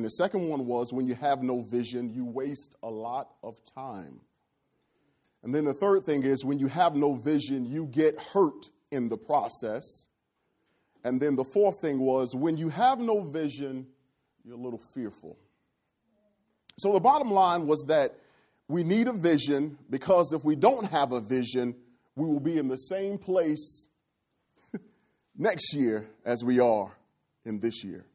And the second one was when you have no vision, you waste a lot of time. And then the third thing is when you have no vision, you get hurt in the process. And then the fourth thing was when you have no vision, you're a little fearful. So the bottom line was that we need a vision because if we don't have a vision, we will be in the same place next year as we are in this year.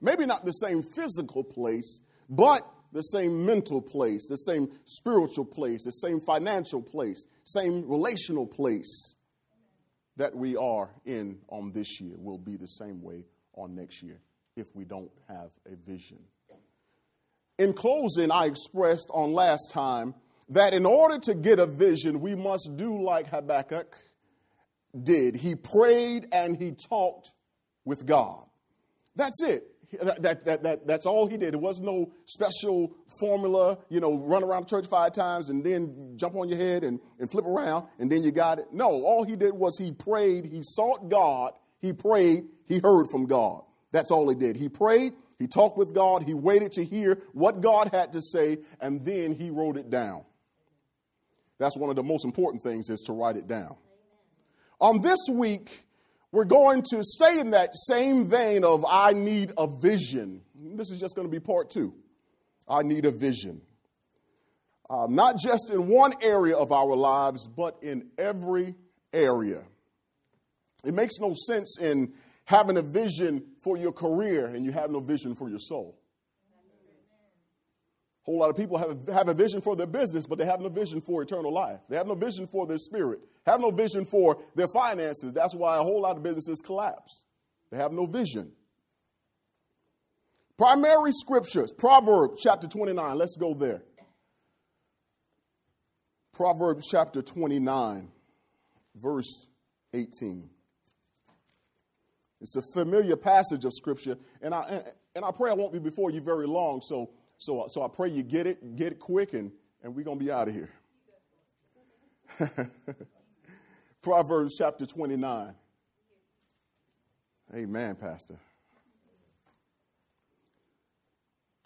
Maybe not the same physical place, but the same mental place, the same spiritual place, the same financial place, same relational place that we are in on this year will be the same way on next year if we don't have a vision. In closing, I expressed on last time that in order to get a vision, we must do like Habakkuk did. He prayed and he talked with God. That's it. That, that, that, that, that's all he did. There was no special formula, you know, run around the church five times and then jump on your head and, and flip around and then you got it. No, all he did was he prayed, he sought God, he prayed, he heard from God. That's all he did. He prayed, he talked with God, he waited to hear what God had to say, and then he wrote it down. That's one of the most important things is to write it down. On this week, we're going to stay in that same vein of I need a vision. This is just going to be part two. I need a vision. Uh, not just in one area of our lives, but in every area. It makes no sense in having a vision for your career and you have no vision for your soul. A whole lot of people have, have a vision for their business, but they have no vision for eternal life. They have no vision for their spirit, have no vision for their finances. That's why a whole lot of businesses collapse. They have no vision. Primary scriptures, Proverbs chapter 29. Let's go there. Proverbs chapter 29, verse 18. It's a familiar passage of scripture, and I, and I pray I won't be before you very long, so so, so I pray you get it, get it quick, and, and we're going to be out of here. Proverbs chapter 29. Amen, Pastor.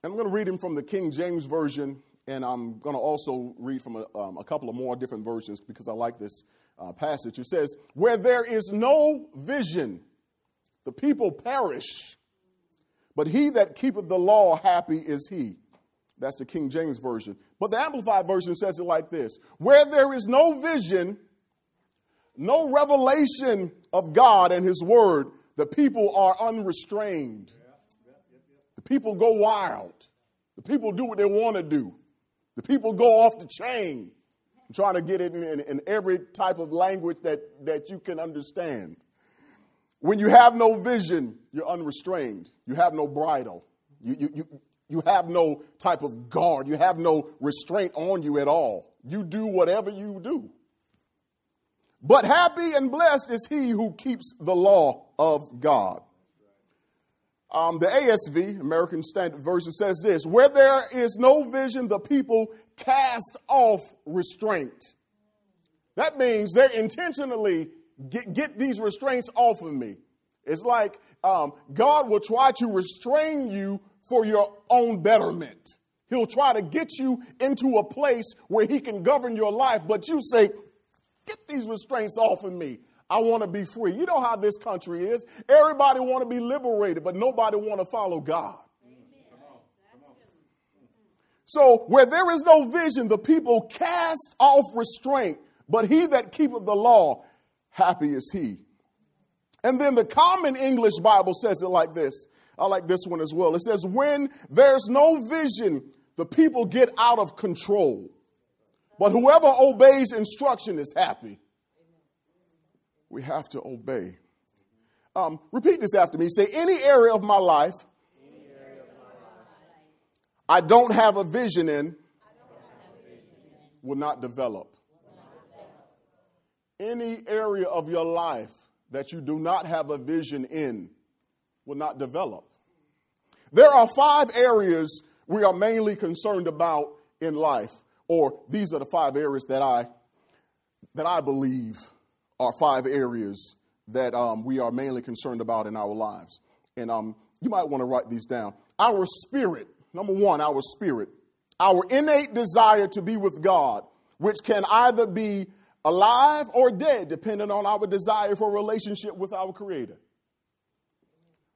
And I'm going to read him from the King James Version, and I'm going to also read from a, um, a couple of more different versions because I like this uh, passage. It says, Where there is no vision, the people perish. But he that keepeth the law happy is he. That's the King James Version. But the Amplified Version says it like this Where there is no vision, no revelation of God and His Word, the people are unrestrained. The people go wild. The people do what they want to do. The people go off the chain. I'm trying to get it in, in, in every type of language that, that you can understand. When you have no vision, you're unrestrained. You have no bridle. You, you, you, you have no type of guard. You have no restraint on you at all. You do whatever you do. But happy and blessed is he who keeps the law of God. Um, the ASV, American Standard Version, says this Where there is no vision, the people cast off restraint. That means they're intentionally get, get these restraints off of me. It's like um, God will try to restrain you for your own betterment. He'll try to get you into a place where he can govern your life, but you say, Get these restraints off of me. I want to be free. You know how this country is. Everybody want to be liberated, but nobody want to follow God. So where there is no vision, the people cast off restraint, but he that keepeth the law, happy is he. And then the common English Bible says it like this. I like this one as well. It says, when there's no vision, the people get out of control. But whoever obeys instruction is happy. We have to obey. Um, repeat this after me. Say, any area of my life, I don't have a vision in, will not develop. Any area of your life that you do not have a vision in will not develop. There are five areas we are mainly concerned about in life, or these are the five areas that I that I believe are five areas that um, we are mainly concerned about in our lives. And um, you might want to write these down. our spirit, number one, our spirit, our innate desire to be with God, which can either be alive or dead, depending on our desire for relationship with our Creator.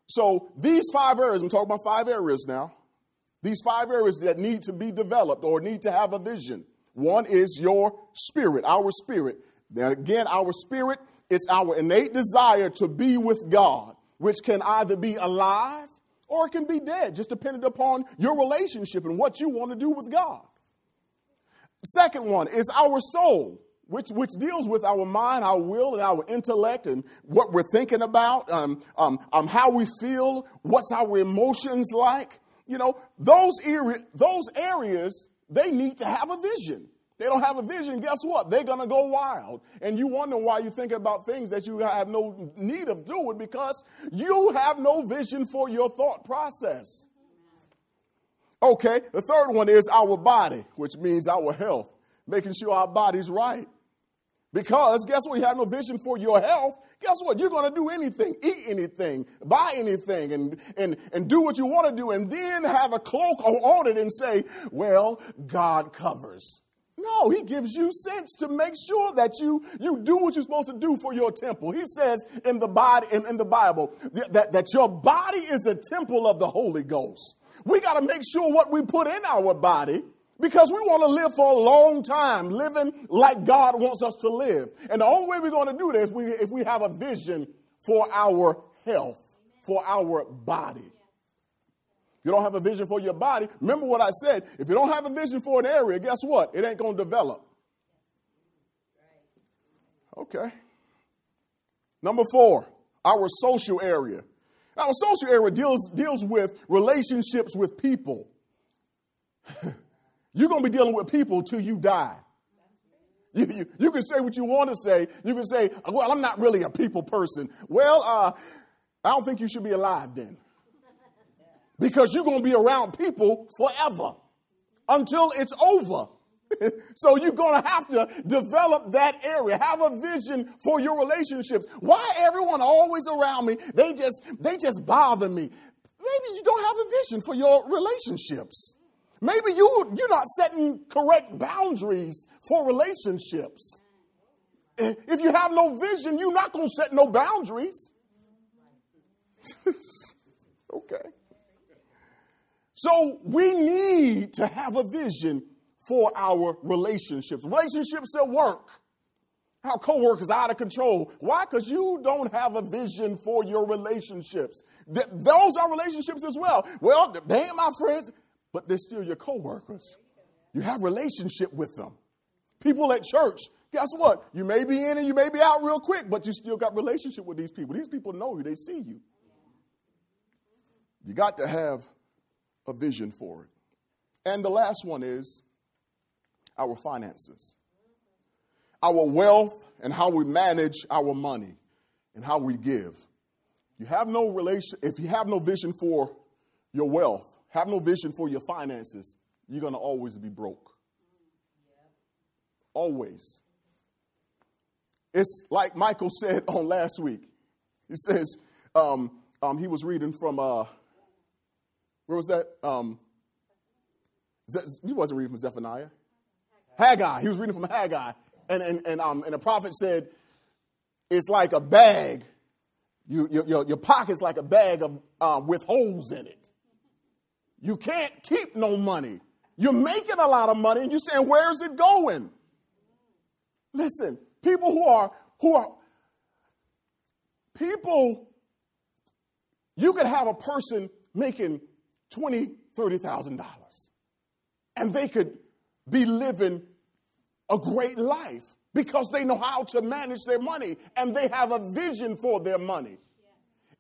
So these five areas, I'm talking about five areas now, these five areas that need to be developed or need to have a vision. One is your spirit, our spirit. Then again, our spirit is our innate desire to be with God, which can either be alive or it can be dead, just depending upon your relationship and what you want to do with God. Second one is our soul, which, which deals with our mind, our will, and our intellect, and what we're thinking about, um, um, um, how we feel, what's our emotions like. You know, those, area, those areas, they need to have a vision. They don't have a vision, guess what? They're going to go wild. And you wonder why you're thinking about things that you have no need of doing because you have no vision for your thought process. Okay, the third one is our body, which means our health, making sure our body's right. Because guess what? You have no vision for your health. Guess what? You're going to do anything, eat anything, buy anything, and, and, and do what you want to do, and then have a cloak on it and say, well, God covers. No, he gives you sense to make sure that you, you do what you're supposed to do for your temple. He says in the, body, in, in the Bible that, that your body is a temple of the Holy Ghost. We got to make sure what we put in our body because we want to live for a long time, living like God wants us to live. And the only way we're going to do this is we, if we have a vision for our health, for our body If you don't have a vision for your body, remember what I said. If you don't have a vision for an area, guess what? It ain't going to develop. Okay. Number four, our social area. Our social area deals, deals with relationships with people. You're going to be dealing with people till you die. You, you, you, can say what you want to say. You can say, well, I'm not really a people person. Well, uh, I don't think you should be alive then because you're going to be around people forever until it's over. so you're going to have to develop that area have a vision for your relationships why everyone always around me they just they just bother me maybe you don't have a vision for your relationships maybe you you're not setting correct boundaries for relationships if you have no vision you're not going to set no boundaries okay so we need to have a vision for our relationships. Relationships at work. Our coworkers out of control. Why? Because you don't have a vision for your relationships. Th- those are relationships as well. Well, they ain't my friends, but they're still your coworkers. You have relationship with them. People at church, guess what? You may be in and you may be out real quick, but you still got relationship with these people. These people know you, they see you. You got to have a vision for it. And the last one is our finances, our wealth, and how we manage our money and how we give. You have no relation, if you have no vision for your wealth, have no vision for your finances, you're going to always be broke. Always. It's like Michael said on last week. He says, um, um, he was reading from uh, where was that? Um, he wasn't reading from Zephaniah. Haggai. He was reading from Haggai. And, and, and, um, and the prophet said, it's like a bag. You, your, your pocket's like a bag of, uh, with holes in it. You can't keep no money. You're making a lot of money and you're saying, where's it going? Listen, people who are, who are, people, you could have a person making twenty, thirty thousand dollars, and they could be living a great life because they know how to manage their money and they have a vision for their money.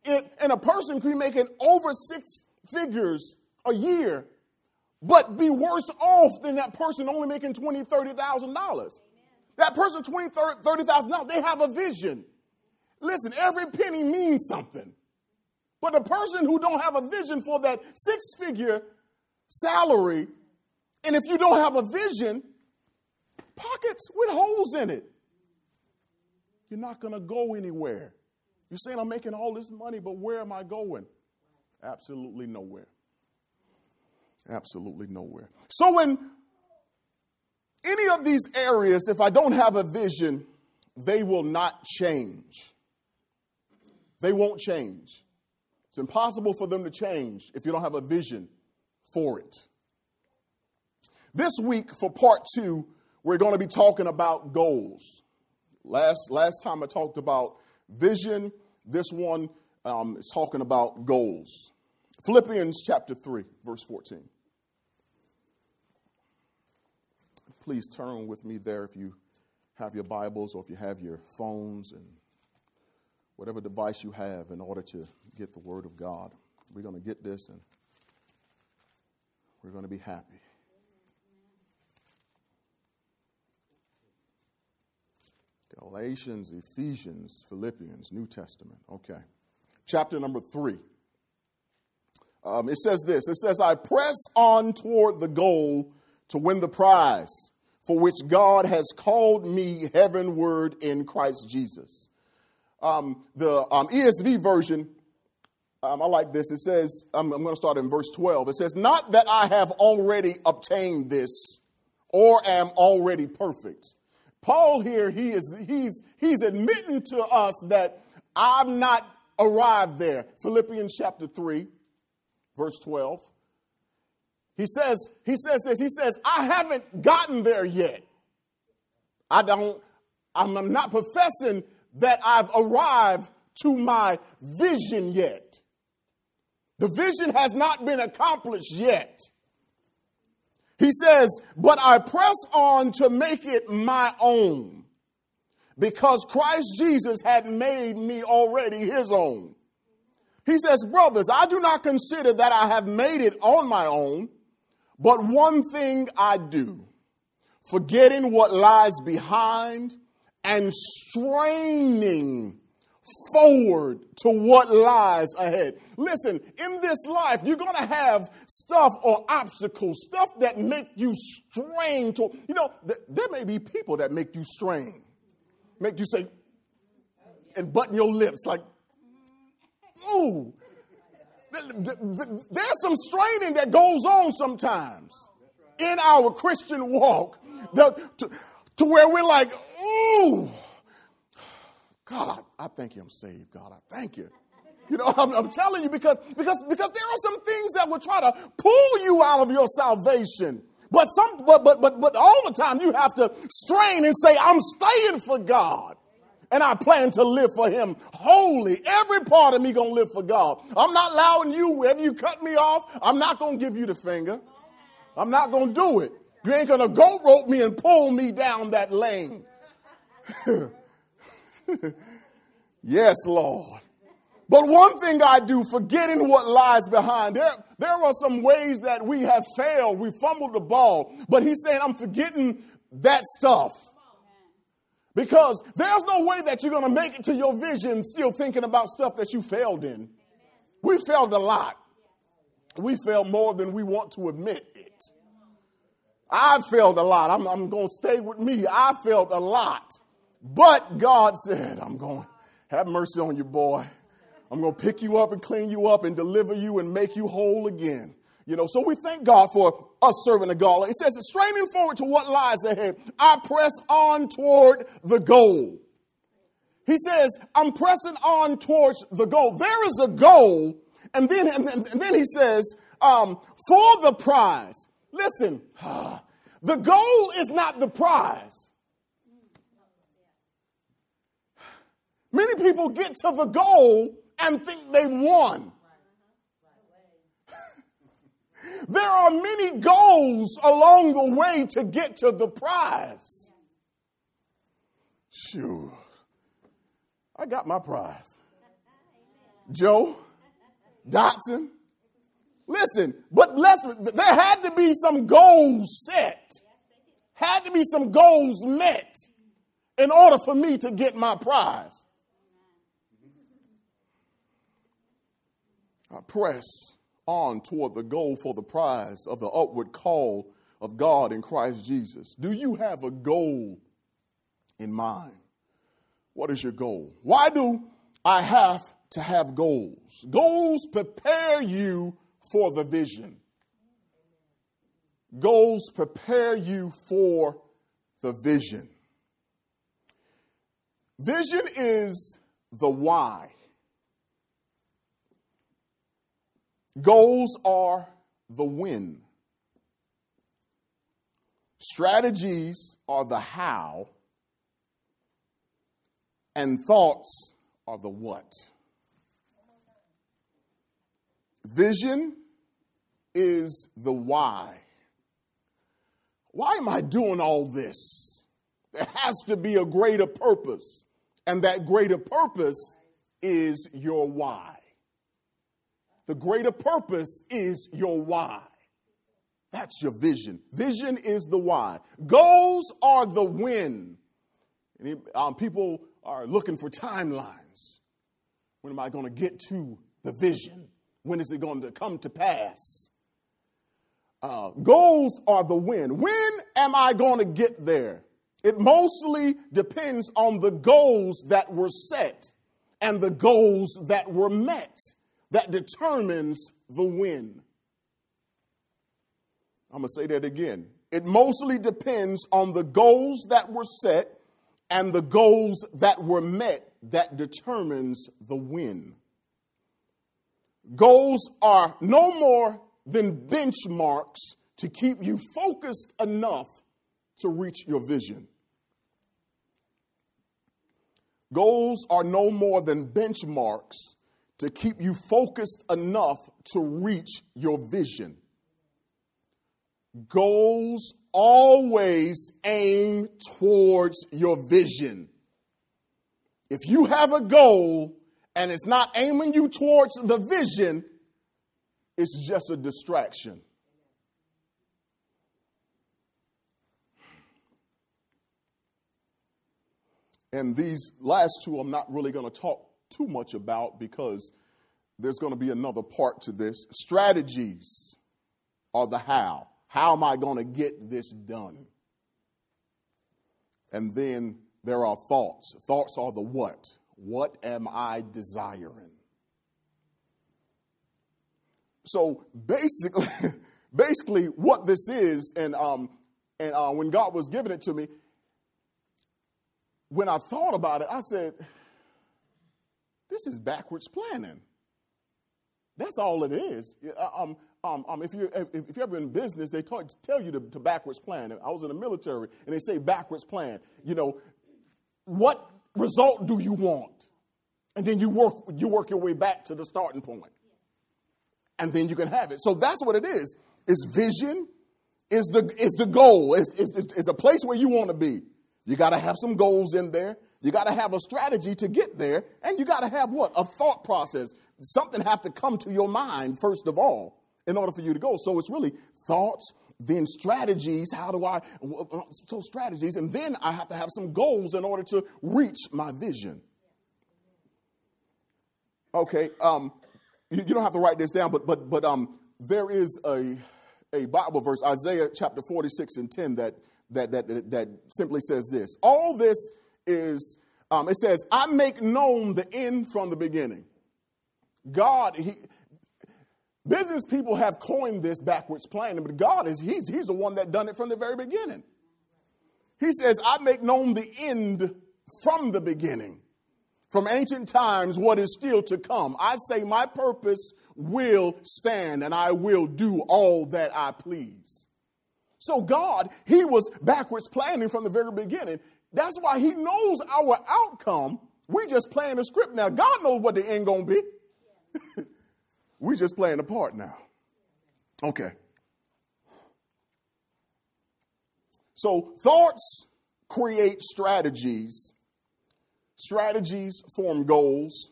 It, and a person could be making over six figures a year, but be worse off than that person only making twenty, thirty thousand dollars. That person twenty, thirty thousand dollars, they have a vision. Listen, every penny means something. But the person who don't have a vision for that six-figure salary, and if you don't have a vision, pockets with holes in it, you're not going to go anywhere. You're saying, I'm making all this money, but where am I going? Absolutely nowhere. Absolutely nowhere. So, in any of these areas, if I don't have a vision, they will not change. They won't change. It's impossible for them to change if you don't have a vision for it. This week, for part two, we're going to be talking about goals. Last, last time I talked about vision, this one um, is talking about goals. Philippians chapter 3, verse 14. Please turn with me there if you have your Bibles or if you have your phones and whatever device you have in order to get the Word of God. We're going to get this and we're going to be happy. Galatians, Ephesians, Philippians, New Testament. Okay. Chapter number three. Um, it says this it says, I press on toward the goal to win the prize for which God has called me heavenward in Christ Jesus. Um, the um, ESV version, um, I like this. It says, I'm, I'm going to start in verse 12. It says, Not that I have already obtained this or am already perfect. Paul here, he is, he's, he's admitting to us that I've not arrived there. Philippians chapter 3, verse 12. He says, he says this, he says, I haven't gotten there yet. I don't, I'm not professing that I've arrived to my vision yet. The vision has not been accomplished yet. He says, but I press on to make it my own because Christ Jesus had made me already his own. He says, brothers, I do not consider that I have made it on my own. But one thing I do, forgetting what lies behind and straining forward to what lies ahead. Listen, in this life, you're going to have stuff or obstacles, stuff that make you strain to, you know, th- there may be people that make you strain, make you say, and button your lips like, ooh, there's some straining that goes on sometimes in our Christian walk to, to where we're like, ooh, God, I, I thank you I'm saved. God, I thank you. You know, I'm, I'm, telling you because, because, because there are some things that will try to pull you out of your salvation. But some, but, but, but, but all the time you have to strain and say, I'm staying for God and I plan to live for him wholly. Every part of me gonna live for God. I'm not allowing you, wherever you cut me off, I'm not gonna give you the finger. I'm not gonna do it. You ain't gonna go rope me and pull me down that lane. yes, Lord. But one thing I do, forgetting what lies behind, there, there are some ways that we have failed. We fumbled the ball. But he's saying, I'm forgetting that stuff. Because there's no way that you're going to make it to your vision still thinking about stuff that you failed in. We failed a lot. We failed more than we want to admit it. I failed a lot. I'm, I'm going to stay with me. I failed a lot. But God said, I'm going to have mercy on you, boy. I'm going to pick you up and clean you up and deliver you and make you whole again. You know, so we thank God for us serving the goal. It says, straining forward to what lies ahead, I press on toward the goal. He says, I'm pressing on towards the goal. There is a goal, and then, and then, and then he says, um, for the prize. Listen, the goal is not the prize. Many people get to the goal and think they've won. There are many goals along the way to get to the prize. Sure. I got my prize. Joe, Dotson. Listen, but let's, there had to be some goals set. Had to be some goals met in order for me to get my prize. I press on toward the goal for the prize of the upward call of God in Christ Jesus? Do you have a goal in mind? What is your goal? Why do I have to have goals? Goals prepare you for the vision. Goals prepare you for the vision. Vision is the why. Goals are the when. Strategies are the how. And thoughts are the what. Vision is the why. Why am I doing all this? There has to be a greater purpose. And that greater purpose is your why. The greater purpose is your why. That's your vision. Vision is the why. Goals are the when. Um, people are looking for timelines. When am I going to get to the vision? When is it going to come to pass? Uh, goals are the when. When am I going to get there? It mostly depends on the goals that were set and the goals that were met that determines the win. I'm going to say that again. It mostly depends on the goals that were set and the goals that were met that determines the win. Goals are no more than benchmarks to keep you focused enough to reach your vision. Goals are no more than benchmarks to keep you focused enough to reach your vision. Goals always aim towards your vision. If you have a goal and it's not aiming you towards the vision, it's just a distraction. And these last two, I'm not really going to talk too much about because there's going to be another part to this. Strategies are the how. How am I going to get this done? And then there are thoughts. Thoughts are the what. What am I desiring? So basically, basically, what this is, and um, and uh, when God was giving it to me, when I thought about it, I said, "This is backwards planning." That's all it is. Uh, um, um, um, if, you, if you're ever in business, they talk, tell you to, to backwards plan. I was in the military, and they say backwards plan. You know, what result do you want? And then you work, you work your way back to the starting point. And then you can have it. So that's what it is. Is vision, is the, is the goal, is, is, is a place where you want to be. You got to have some goals in there. You got to have a strategy to get there. And you got to have what? A thought process. Something have to come to your mind, first of all, in order for you to go. So it's really thoughts, then strategies. How do I, so strategies, and then I have to have some goals in order to reach my vision. Okay, um, you, you, don't have to write this down, but but but um, there is a a Bible verse, Isaiah chapter 46 and 10, that that that that simply says this. All this is um, it says, I make known the end from the beginning. God, he, business people have coined this backwards planning, but God is he's, he's the one that done it from the very beginning. He says, I make known the end from the beginning from ancient times what is still to come. I say, My purpose will stand and I will do all that I please. So, God, He was backwards planning from the very beginning. That's why He knows our outcome. We just playing a script now. God knows what the end gonna be. we just playing a part now. Okay. So, thoughts create strategies Strategies form goals,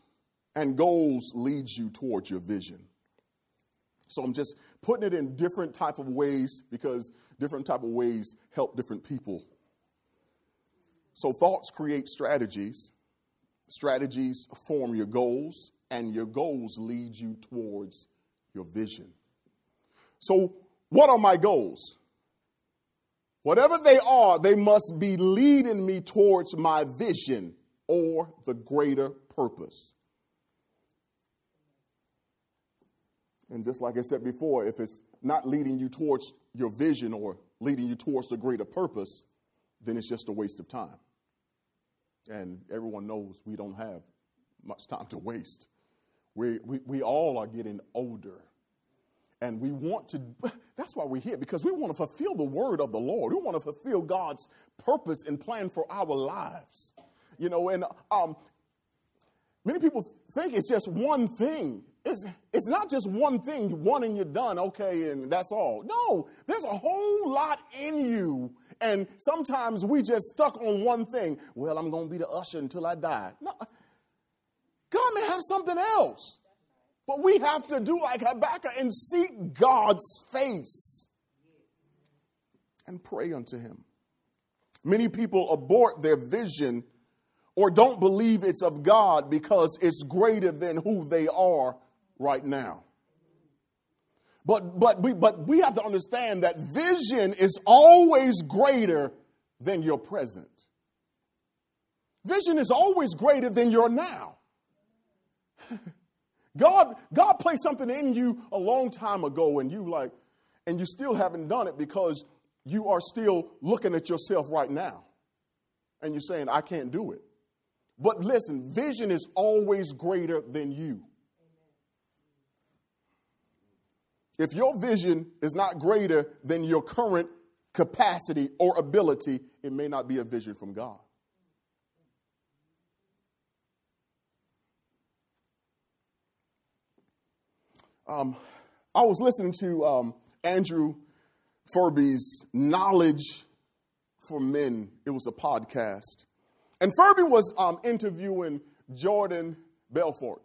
and goals lead you towards your vision. So I'm just putting it in different type of ways because different type of ways help different people. So thoughts create strategies. Strategies form your goals, and your goals lead you towards your vision. So, what are my goals? Whatever they are, they must be leading me towards my vision or the greater purpose. And just like I said before, if it's not leading you towards your vision or leading you towards the greater purpose, then it's just a waste of time. And everyone knows we don't have much time to waste. We, we, we all are getting older. And we want to, that's why we're here, because we want to fulfill the word of the Lord. We want to fulfill God's purpose and plan for our lives. You know, and um, many people think it's just one thing. It's, it's not just one thing, one and you're done, okay, and that's all. No, there's a whole lot in you. And sometimes we just stuck on one thing. Well, I'm going to be the usher until I die. No, God may have something else. But we have to do like Habakkuk and seek God's face and pray unto Him. Many people abort their vision or don't believe it's of God because it's greater than who they are right now. But, but, we, but we have to understand that vision is always greater than your present. Vision is always greater than your now. God, God placed something in you a long time ago, and you like, and you still haven't done it because you are still looking at yourself right now. And you're saying, I can't do it. But listen, vision is always greater than you. If your vision is not greater than your current capacity or ability, it may not be a vision from God. Um, I was listening to um, Andrew Furby's Knowledge for Men. It was a podcast. And Furby was um, interviewing Jordan Belfort.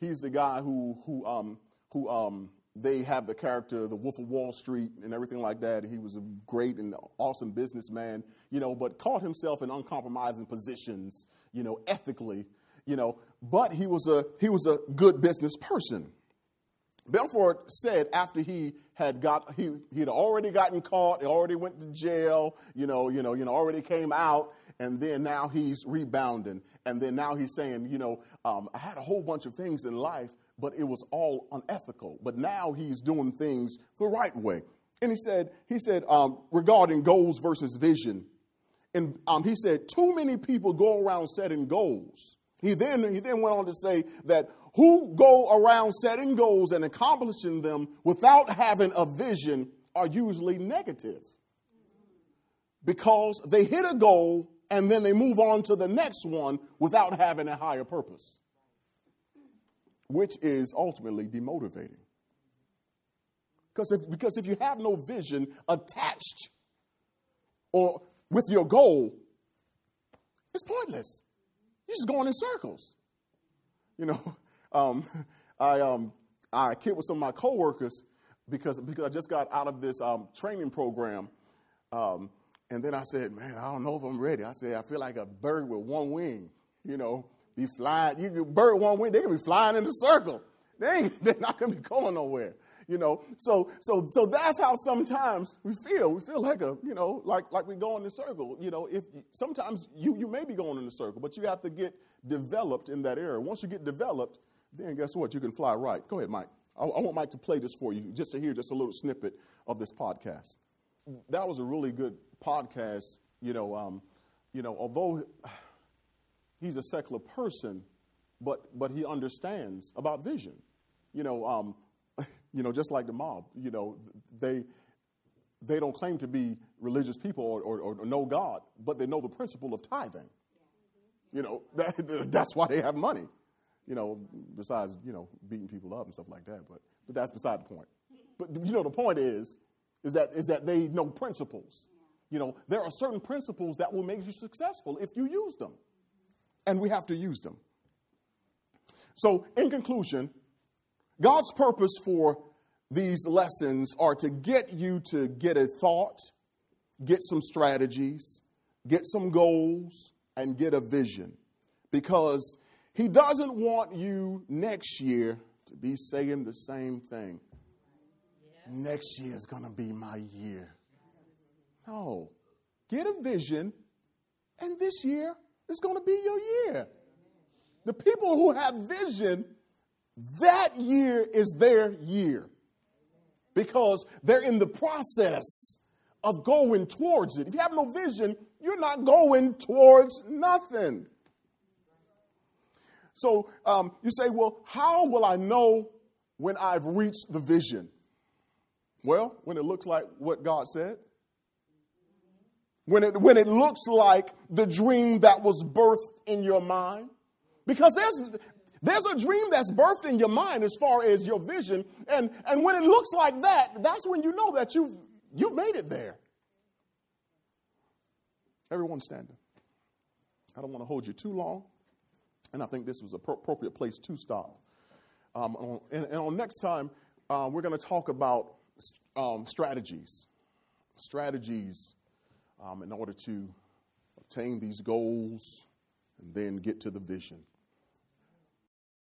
He's the guy who, who, um, who um, they have the character, the Wolf of Wall Street, and everything like that. He was a great and awesome businessman, you know, but caught himself in uncompromising positions, you know, ethically, you know. But he was a he was a good business person. Belfort said after he had got he he had already gotten caught, he already went to jail, you know, you know, you know, already came out, and then now he's rebounding, and then now he's saying, you know, um, I had a whole bunch of things in life, but it was all unethical. But now he's doing things the right way. And he said, he said um, regarding goals versus vision, and um, he said, too many people go around setting goals. He then he then went on to say that who go around setting goals and accomplishing them without having a vision are usually negative because they hit a goal and then they move on to the next one without having a higher purpose, which is ultimately demotivating. Because if, because if you have no vision attached or with your goal, it's pointless. You're just going in circles. You know, um, I, um, I kid with some of my coworkers because, because I just got out of this um, training program. Um, and then I said, man, I don't know if I'm ready. I said, I feel like a bird with one wing, you know, be flying. You bird one wing, they can be flying in a circle. They ain't, they're not to be going nowhere you know so so so that's how sometimes we feel we feel like a you know like like we go in a circle you know if sometimes you you may be going in a circle but you have to get developed in that area once you get developed then guess what? You can fly right. Go ahead, Mike. I, I want Mike to play this for you, just to hear just a little snippet of this podcast. That was a really good podcast. You know, um, you know, although he's a secular person, but but he understands about vision. You know, um, you know, just like the mob. You know, they they don't claim to be religious people or, or, or know God, but they know the principle of tithing. You know, that, that's why they have money you know, besides, you know, beating people up and stuff like that. But, but that's beside the point. But, you know, the point is, is that, is that they know principles. You know, there are certain principles that will make you successful if you use them. And we have to use them. So, in conclusion, God's purpose for these lessons are to get you to get a thought, get some strategies, get some goals, and get a vision. Because he doesn't want you next year to be saying the same thing. Next year is going to be my year. No. Get a vision, and this year is going to be your year. The people who have vision, that year is their year. because they're in the process of going towards it. If you have no vision, you're not going towards nothing. So um, you say, well, how will I know when I've reached the vision? Well, when it looks like what God said. When it, when it looks like the dream that was birthed in your mind. Because there's, there's a dream that's birthed in your mind as far as your vision. And, and when it looks like that, that's when you know that you've, you've made it there. Everyone standing. I don't want to hold you too long. And I think this was an appropriate place to stop. Um, and, and, on next time, uh, we're going to talk about um, strategies. Strategies um, in order to obtain these goals and then get to the vision.